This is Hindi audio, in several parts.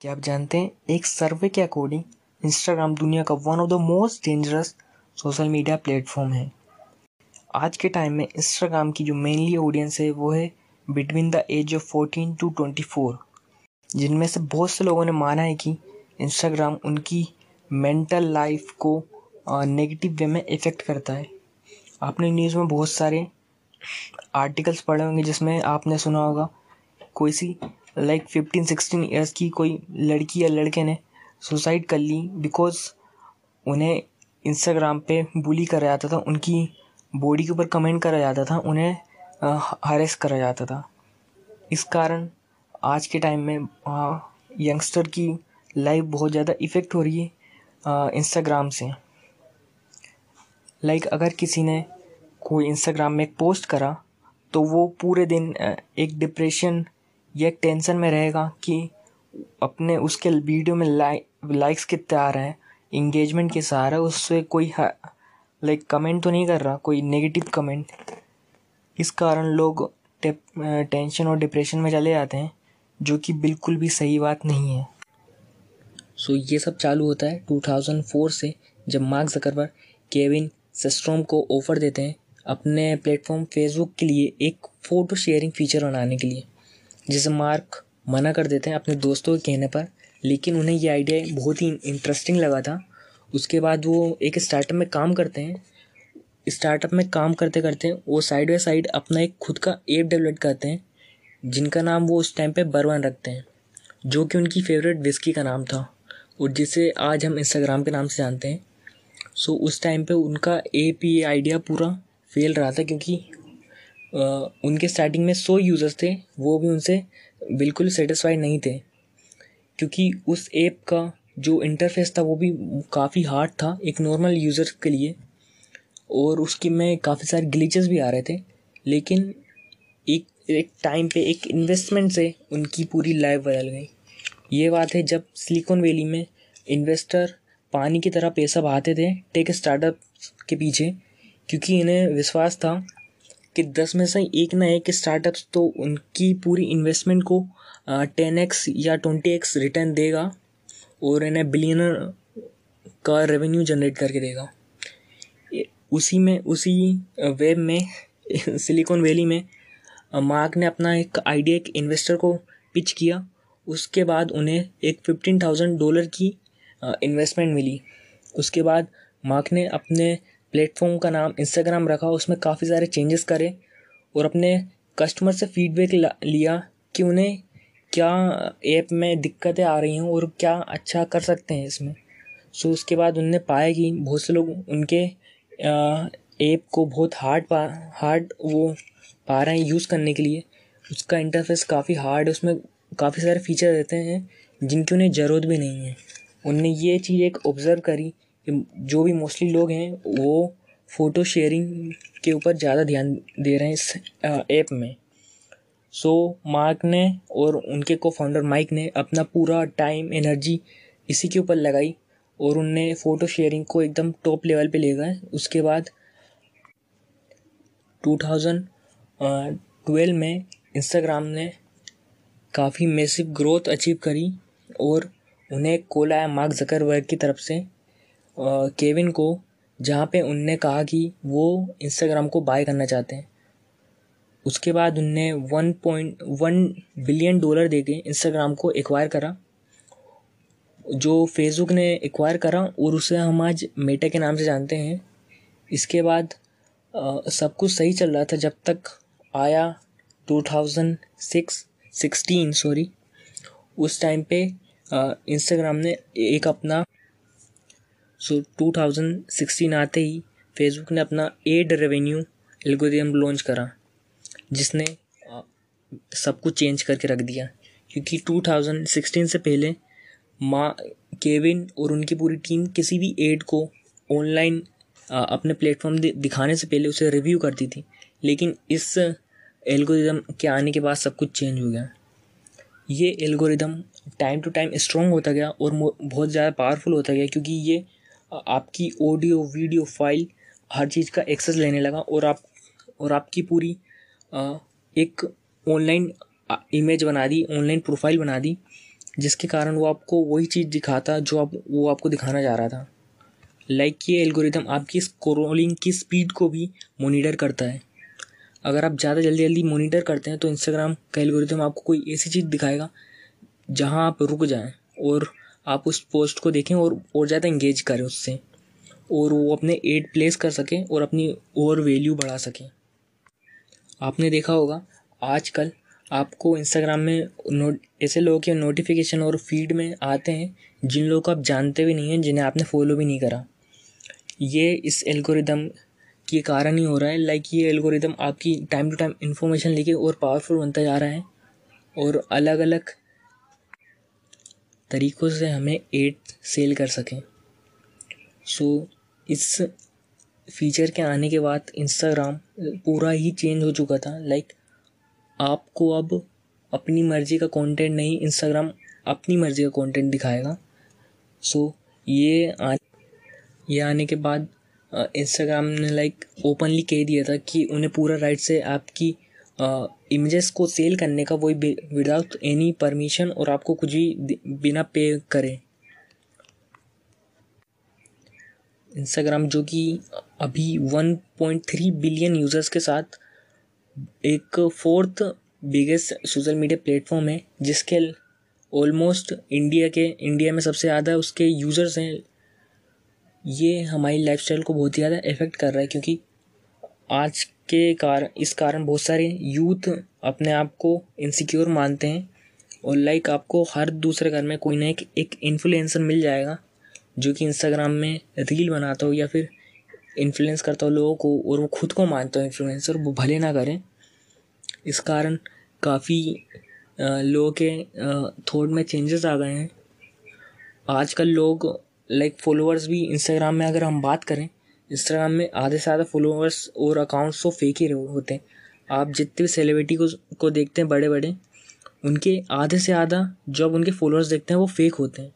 क्या आप जानते हैं, एक सर्वे के अकॉर्डिंग इंस्टाग्राम दुनिया का one of the most dangerous social media platform है। आज के टाइम में इंस्टाग्राम की जो मेनली ऑडियंस है, वो है between the age of fourteen to twenty four जिनमें से बहुत से लोगों ने माना है कि इंस्टाग्राम उनकी मेंटल लाइफ को नेगेटिव वे में इफ़ेक्ट करता है। आपने न्यूज़ में बहुत सारे आर्टिकल्स पढ़े होंगे जिसमें आपने सुना होगा, कोई सी लाइक फिफ्टीन सिक्सटीन ईयर्स की कोई लड़की या लड़के ने सुसाइड कर ली बिकॉज़ उन्हें इंस्टाग्राम पे बुली करा जाता था, उनकी बॉडी के ऊपर कमेंट करा जाता था, उन्हें हरेस करा जाता था। इस कारण आज के टाइम में यंगस्टर की लाइफ बहुत ज़्यादा इफ़ेक्ट हो रही है इंस्टाग्राम से। लाइक अगर किसी ने कोई इंस्टाग्राम में एक पोस्ट करा तो वो पूरे दिन एक डिप्रेशन या टेंशन में रहेगा कि अपने उसके वीडियो में लाइक लाइक्स कितने आ रहे हैं इंगेजमेंट रहा है उससे कोई लाइक कमेंट तो नहीं कर रहा कोई नेगेटिव कमेंट इस कारण लोग टेंशन और डिप्रेशन में चले जाते हैं जो कि बिल्कुल भी सही बात नहीं है। सो so, ये सब चालू होता है 2004 से जब मार्क जकरबर केविन सेस्ट्रोम को ऑफ़र देते हैं अपने प्लेटफॉर्म फेसबुक के लिए एक फ़ोटो शेयरिंग फीचर बनाने के लिए। जिसे मार्क मना कर देते हैं अपने दोस्तों के कहने पर। लेकिन उन्हें ये आइडिया बहुत ही इंटरेस्टिंग लगा था। उसके बाद वो एक स्टार्टअप में काम करते हैं। स्टार्टअप में काम करते करते वो साइड बाई साइड अपना एक खुद का ऐप डेवलप करते हैं, जिनका नाम वो उस टाइम पे बरवन रखते हैं, जो कि उनकी फेवरेट विस्की का नाम था, और जिसे आज हम इंस्टाग्राम के नाम से जानते हैं। सो उस टाइम पे उनका ए पी आइडिया पूरा फेल रहा था, क्योंकि उनके स्टार्टिंग में सौ यूज़र्स थे, वो भी उनसे बिल्कुल सेटिस्फाइड नहीं थे। क्योंकि उस ऐप का जो इंटरफेस था, वो भी काफ़ी हार्ड था, एक नॉर्मल यूज़र के लिए। और उसकी में काफ़ी सारे ग्लिचेस भी आ रहे थे, लेकिन एक एक टाइम पे, एक इन्वेस्टमेंट से उनकी पूरी लाइफ बदल गई। ये बात है, जब सिलिकॉन वैली में इन्वेस्टर पानी की तरह पैसा बहाते थे टेक स्टार्टअप के पीछे, क्योंकि इन्हें विश्वास था कि दस में से एक ना एक स्टार्टअप्स तो उनकी पूरी इन्वेस्टमेंट को टेन एक्स या ट्वेंटी एक्स रिटर्न देगा और इन्हें बिलियनर का रेवेन्यू जनरेट करके देगा। उसी में, उसी वेब में सिलिकॉन वैली में मार्क ने अपना एक आइडिया एक इन्वेस्टर को पिच किया। उसके बाद उन्हें एक फिफ्टीन थाउज़ेंड डॉलर की इन्वेस्टमेंट मिली। उसके बाद मार्क ने अपने प्लेटफॉर्म का नाम इंस्टाग्राम रखा, उसमें काफ़ी सारे चेंजेस करे और अपने कस्टमर से फीडबैक लिया कि उन्हें क्या ऐप में दिक्कतें आ रही हैं और क्या अच्छा कर सकते हैं इसमें। सो उसके बाद उनने पाया कि बहुत से लोग उनके ऐप को बहुत हार्ड पा हार्ड वो पा रहे हैं यूज़ करने के लिए। उसका इंटरफेस काफ़ी हार्ड है, उसमें काफ़ी सारे फीचर रहते हैं जिनकी उन्हें ज़रूरत भी नहीं है। उनने ये चीज़ एक ऑब्ज़र्व करी जो भी मोस्टली लोग हैं, वो फ़ोटो शेयरिंग के ऊपर ज़्यादा ध्यान दे रहे हैं इस ऐप में। सो मार्क ने और उनके को फाउंडर माइक ने अपना पूरा टाइम एनर्जी इसी के ऊपर लगाई और उनने फ़ोटो शेयरिंग को एकदम टॉप लेवल पे ले गए। उसके बाद 2012 में इंस्टाग्राम ने काफ़ी मेसिव ग्रोथ अचीव करी और उन्हें कोला है मार्क जकरबर्ग की तरफ़ से। केविन को जहाँ पे उनने कहा कि वो इंस्टाग्राम को बाय करना चाहते हैं। उसके बाद उनने one point one billion dollar दे के इंस्टाग्राम को एक्वायर करा। जो फेसबुक ने एक्वायर करा और उसे हम आज मेटा के नाम से जानते हैं। इसके बाद आ, सब कुछ सही चल रहा था जब तक आया two thousand six sixteen sorry उस टाइम पे इंस्टाग्राम ने एक अपना सो थाउज़ेंड सिक्सटीन आते ही फेसबुक ने अपना एड रेवेन्यू एल्गोरिदम लॉन्च करा, जिसने सब कुछ चेंज करके रख दिया। क्योंकि टू थाउज़ेंड सिक्सटीन से पहले माँ केविन और उनकी पूरी टीम किसी भी एड को ऑनलाइन अपने प्लेटफॉर्म दिखाने से पहले उसे रिव्यू करती थी। लेकिन इस एल्गोरिदम के आने के बाद सब कुछ चेंज हो गया। ये algorithm time to time strong होता गया और बहुत ज़्यादा पावरफुल होता गया, क्योंकि ये आपकी ऑडियो वीडियो फ़ाइल हर चीज़ का एक्सेस लेने लगा और आप, और आपकी पूरी एक ऑनलाइन इमेज बना दी ऑनलाइन प्रोफ़ाइल बना दी, जिसके कारण वो आपको वही चीज़ दिखाता जो आप, वो आपको दिखाना चाह रहा था। लाइक ये एल्गोरिदम आपकी स्क्रोलिंग की स्पीड को भी मोनीटर करता है। अगर आप ज़्यादा जल्दी जल्दी मोनीटर करते हैं तो इंस्टाग्राम का एल्गोरिदम आपको कोई ऐसी चीज़ दिखाएगा जहाँ आप रुक जाएँ और आप उस पोस्ट को देखें और और ज़्यादा इंगेज करें उससे। और वो अपने एड प्लेस कर सकें और अपनी और वैल्यू बढ़ा सकें। आपने देखा होगा, आजकल आपको इंस्टाग्राम में नोट ऐसे लोगों के नोटिफिकेशन और फ़ीड में आते हैं, जिन लोगों को आप जानते भी नहीं हैं, जिन्हें आपने फॉलो भी नहीं करा। ये इस एल्गोरिदम के कारण ही हो रहा है। लाइक ये एल्गोरिदम आपकी टाइम टू टाइम इन्फॉर्मेशन लेके और पावरफुल बनता जा रहा है। और अलग अलग तरीक़ों से हमें एड सेल कर सकें। सो इस फीचर के आने के बाद इंस्टाग्राम पूरा ही चेंज हो चुका था। लाइक आपको अब अपनी मर्ज़ी का कंटेंट नहीं इंस्टाग्राम अपनी मर्ज़ी का कंटेंट दिखाएगा। सो ये आ, ये आने के बाद इंस्टाग्राम ने लाइक ओपनली कह दिया था कि उन्हें पूरा राइट से आपकी इमेजेस को सेल करने का वही विदाउट एनी परमिशन और आपको कुछ भी बिना पे करे। इंस्टाग्राम जो कि अभी one point three billion users के साथ एक fourth biggest social media platform है, जिसके ऑलमोस्ट इंडिया के इंडिया में सबसे ज़्यादा उसके यूज़र्स हैं। ये हमारी लाइफस्टाइल को बहुत ही ज़्यादा इफ़ेक्ट कर रहा है, क्योंकि आज के कारण इस कारण बहुत सारे यूथ अपने आप को इनसिक्योर मानते हैं और लाइक आपको हर दूसरे घर में कोई ना एक एक इन्फ्लुएंसर मिल जाएगा जो कि इंस्टाग्राम में रील बनाता हो या फिर इन्फ्लुएंस करता हो लोगों को और वो खुद को मानता हो इन्फ्लुएंसर वो भले ना करें। इस कारण काफ़ी लोगों के थॉट में चेंजेस आ गए हैं। आजकल लोग लाइक फॉलोअर्स भी इंस्टाग्राम में अगर हम बात करें इंस्टाग्राम में आधे से ज़्यादा फॉलोअर्स और अकाउंट्स तो फेक ही होते हैं। आप जितने भी सेलिब्रिटी को को देखते हैं बड़े बड़े उनके आधे से आधा जो आप उनके फॉलोअर्स देखते हैं, वो फेक होते हैं।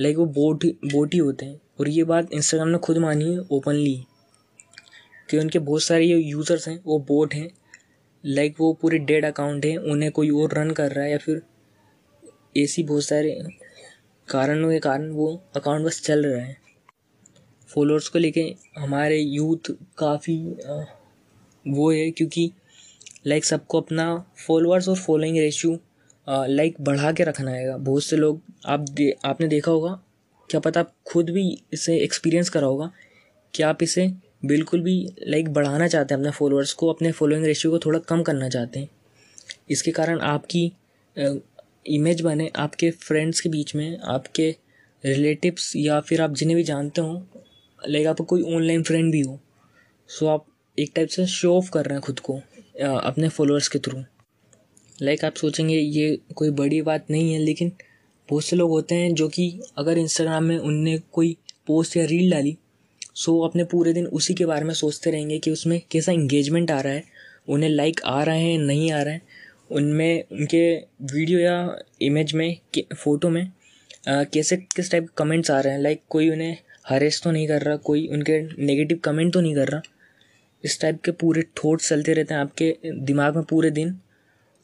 लाइक वो बोट बोट ही होते हैं। और ये बात इंस्टाग्राम ने खुद मानी है ओपनली कि उनके बहुत सारे ये यूज़र्स हैं, वो बोट हैं। लाइक वो पूरे डेड अकाउंट हैं, उन्हें कोई और रन कर रहा है, या फिर ऐसी बहुत सारे कारणों के कारण वो अकाउंट बस चल रहा है। फॉलोअर्स को लेके हमारे यूथ काफ़ी वो है क्योंकि लाइक सबको अपना फॉलोअर्स और फॉलोइंग रेशियो लाइक बढ़ा के रखना है। बहुत से लोग, आप दे, आपने देखा होगा, क्या पता आप खुद भी इसे एक्सपीरियंस करा होगा कि आप इसे बिल्कुल भी लाइक बढ़ाना चाहते हैं अपने फॉलोअर्स को, अपने फॉलोइंग रेशियो को थोड़ा कम करना चाहते हैं। इसके कारण आपकी इमेज बने, आपके फ्रेंड्स के बीच में, आपके रिलेटिव्स या फिर आप जिन्हें भी जानते हो लाइक आपका कोई ऑनलाइन फ्रेंड भी हो सो आप एक टाइप से शो ऑफ़ कर रहे हैं खुद को अपने फॉलोअर्स के थ्रू लाइक आप सोचेंगे ये कोई बड़ी बात नहीं है लेकिन बहुत से लोग होते हैं जो कि अगर इंस्टाग्राम में उनने कोई पोस्ट या रील डाली सो अपने पूरे दिन उसी के बारे में सोचते रहेंगे कि उसमें कैसा इंगेजमेंट आ रहा है उन्हें लाइक आ रहे हैं नहीं आ रहे हैं। उनमें उनके वीडियो या इमेज में फ़ोटो में आ, कैसे किस टाइप के कमेंट्स आ रहे हैं। लाइक कोई उन्हें हरेस तो नहीं कर रहा, कोई उनके नेगेटिव कमेंट तो नहीं कर रहा। इस टाइप के पूरे थॉट्स चलते रहते हैं आपके दिमाग में पूरे दिन।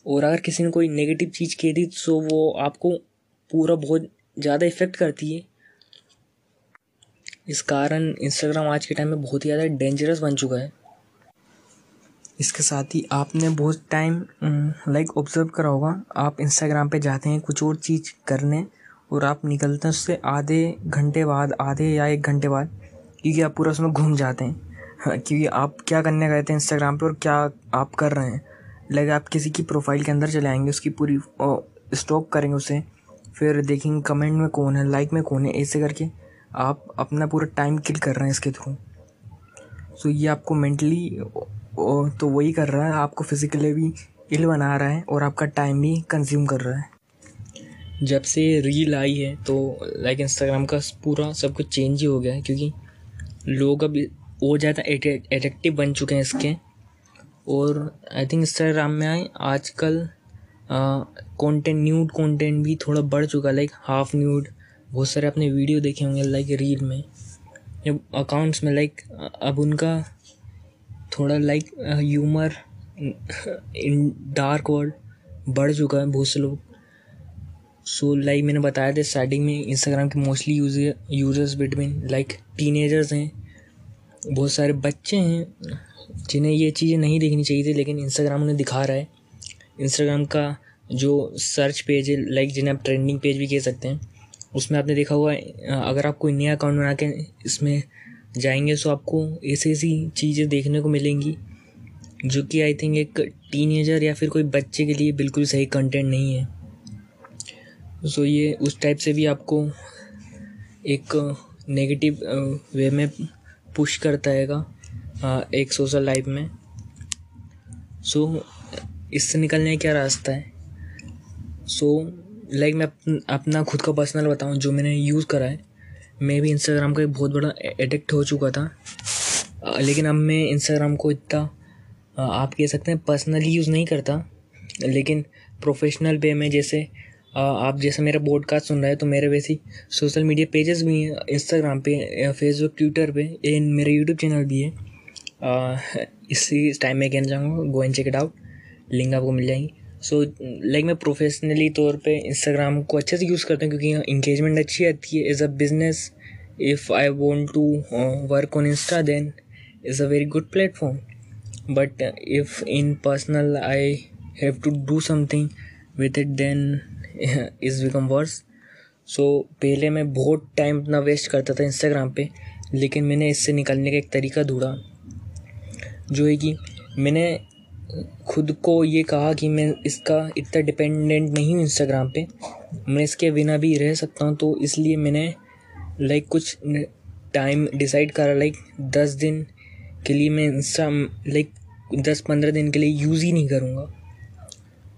और अगर किसी ने कोई नेगेटिव चीज़ कह दी तो वो आपको पूरा बहुत ज़्यादा इफ़ेक्ट करती है। इस कारण इंस्टाग्राम आज के टाइम में बहुत ही ज़्यादा डेंजरस बन चुका है। इसके साथ ही आपने बहुत टाइम लाइक ऑब्ज़र्व करा होगा। आप इंस्टाग्राम पे जाते हैं कुछ और चीज़ करने। और आप निकलते हैं उससे आधे घंटे बाद आधे या एक घंटे बाद क्योंकि आप पूरा उसमें घूम जाते हैं। हाँ, क्योंकि आप क्या करने गए थे इंस्टाग्राम पे और क्या आप कर रहे हैं? लाइक आप किसी की प्रोफ़ाइल के अंदर चले आएँगे उसकी पूरी स्टॉक करेंगे उसे फिर देखेंगे कमेंट में कौन है लाइक में कौन है ऐसे करके आप अपना पूरा टाइम किल कर रहे हैं इसके थ्रू सो ये आपको मेंटली तो वही कर रहा है आपको फिज़िकली भी इल बना रहा है और आपका टाइम भी कंज्यूम कर रहा है। जब से रील आई है तो लाइक इंस्टाग्राम का पूरा सब कुछ चेंज ही हो गया है, क्योंकि लोग अब और ज़्यादा एडिक्टिव बन चुके हैं इसके। और आई थिंक इंस्टाग्राम में आए, आजकल कंटेंट न्यूड कंटेंट भी थोड़ा बढ़ चुका है लाइक हाफ़ न्यूड बहुत सारे अपने वीडियो देखे होंगे लाइक रील में। जब अकाउंट्स में लाइक अब उनका थोड़ा like humour in dark world बढ़ चुका है, बहुत से लोग सो लाइक मैंने बताया था स्टार्टिंग में इंस्टाग्राम के mostly users between like teenagers हैं, बहुत सारे बच्चे हैं, जिन्हें ये चीज़ें नहीं देखनी चाहिए थी, लेकिन इंस्टाग्राम उन्हें दिखा रहा है। इंस्टाग्राम का जो सर्च पेज है लाइक जिन्हें आप ट्रेंडिंग पेज भी कह सकते हैं, उसमें आपने देखा हुआ अगर आप कोई नया अकाउंट बना के इसमें जाएँगे तो आपको ऐसी ऐसी चीज़ें देखने को मिलेंगी, जो कि आई थिंक एक टीनेजर या फिर कोई बच्चे के लिए बिल्कुल सही कंटेंट नहीं है। सो ये उस टाइप से भी आपको एक नेगेटिव वे में पुश करता है एक सोशल लाइफ में। सो इससे निकलने का क्या रास्ता है? सो लाइक मैं अपना खुद का पर्सनल बताऊँ, जो मैंने यूज़ करा है, मैं भी इंस्टाग्राम का एक बहुत बड़ा एडिक्ट हो चुका था। लेकिन अब मैं इंस्टाग्राम को इतना आप कह सकते हैं पर्सनली यूज़ नहीं करता, लेकिन प्रोफेशनल वे में जैसे आप जैसे मेरा पॉडकास्ट सुन रहे हैं तो मेरे वैसे सोशल मीडिया पेजेस भी हैं इंस्टाग्राम पे फेसबुक ट्विटर पे एंड मेरा यूट्यूब चैनल भी है। इसी टाइम में कहना चाहूँगा go and check it out link आपको मिल जाएँगी। सो लाइक मैं प्रोफेशनली तौर पे इंस्टाग्राम को अच्छे से यूज़ करता हूँ, क्योंकि इंगेजमेंट अच्छी आती है as a business if I want to work on insta then is a very good platform but if in personal i have to do something with it, then is become worse so पहले मैं बहुत टाइम अपना वेस्ट करता था इंस्टाग्राम पे, लेकिन मैंने इससे निकलने का एक तरीका ढूंढा, जो है कि मैंने खुद को ये कहा कि मैं इसका इतना डिपेंडेंट नहीं हूँ इंस्टाग्राम पे। मैं इसके बिना भी रह सकता हूँ तो इसलिए मैंने लाइक कुछ टाइम डिसाइड करा लाइक दस दिन के लिए मैं इंस्टा लाइक दस पंद्रह दिन के लिए यूज़ ही नहीं करूँगा।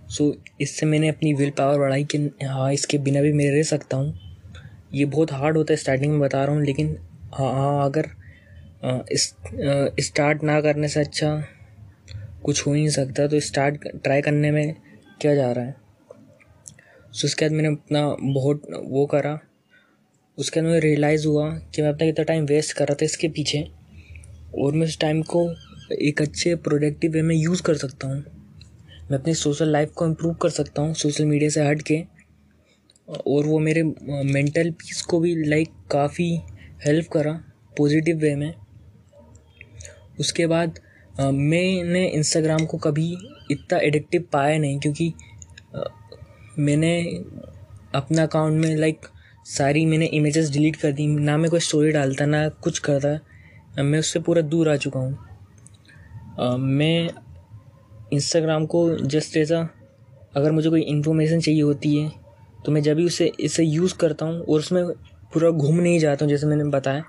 सो so, इससे मैंने अपनी विल पावर बढ़ाई कि हाँ इसके बिना भी मैं रह सकता हूँ। ये बहुत हार्ड होता है स्टार्टिंग में बता रहा हूँ लेकिन हाँ हाँ अगर इस स्टार्ट ना करने से अच्छा कुछ हो नहीं सकता तो स्टार्ट ट्राई करने में क्या जा रहा है? सो उसके बाद मैंने अपना बहुत वो करा। उसके बाद मुझे रियलाइज़ हुआ कि मैं अपना कितना टाइम वेस्ट कर रहा था इसके पीछे और मैं उस टाइम को एक अच्छे प्रोडक्टिव वे में यूज़ कर सकता हूँ। मैं अपनी सोशल लाइफ को इम्प्रूव कर सकता हूँ सोशल मीडिया से हट के। और वो मेरे मेंटल पीस को भी लाइक काफ़ी हेल्प करा पॉजिटिव वे में। उसके बाद मैंने इंस्टाग्राम को कभी इतना एडिक्टिव पाया नहीं, क्योंकि मैंने अपना अकाउंट में लाइक सारी मैंने इमेजेस डिलीट कर दी। ना मैं कोई स्टोरी डालता, ना कुछ करता मैं उससे पूरा दूर आ चुका हूँ। मैं इंस्टाग्राम को जस्ट एज अगर मुझे कोई इन्फॉर्मेशन चाहिए होती है तो मैं जब भी उसे, इसे यूज़ करता हूँ और उसमें पूरा घूम नहीं जाता हूँ, जैसे मैंने बताया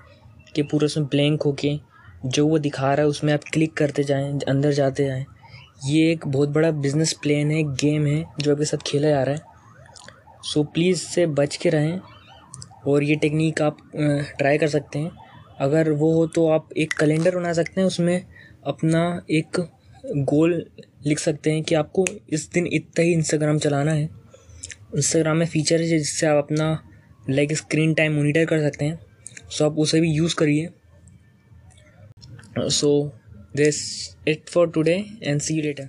कि पूरा उसमें ब्लैंक होके जो वो दिखा रहा है, उसमें आप क्लिक करते जाएँ, अंदर जाते जाएँ। ये एक बहुत बड़ा बिज़नेस प्लान है गेम है, जो आपके साथ खेला जा रहा है। सो प्लीज़ से बच के रहें और ये टेक्निक आप ट्राई कर सकते हैं। अगर वो हो तो आप एक कैलेंडर बना सकते हैं, उसमें अपना एक गोल लिख सकते हैं कि आपको इस दिन इतना ही इंस्टाग्राम चलाना है। इंस्टाग्राम में फ़ीचर है जिससे आप अपना लाइक स्क्रीन टाइम मोनिटर कर सकते हैं। सो आप उसे भी यूज़ करिए। So this it for today and see you later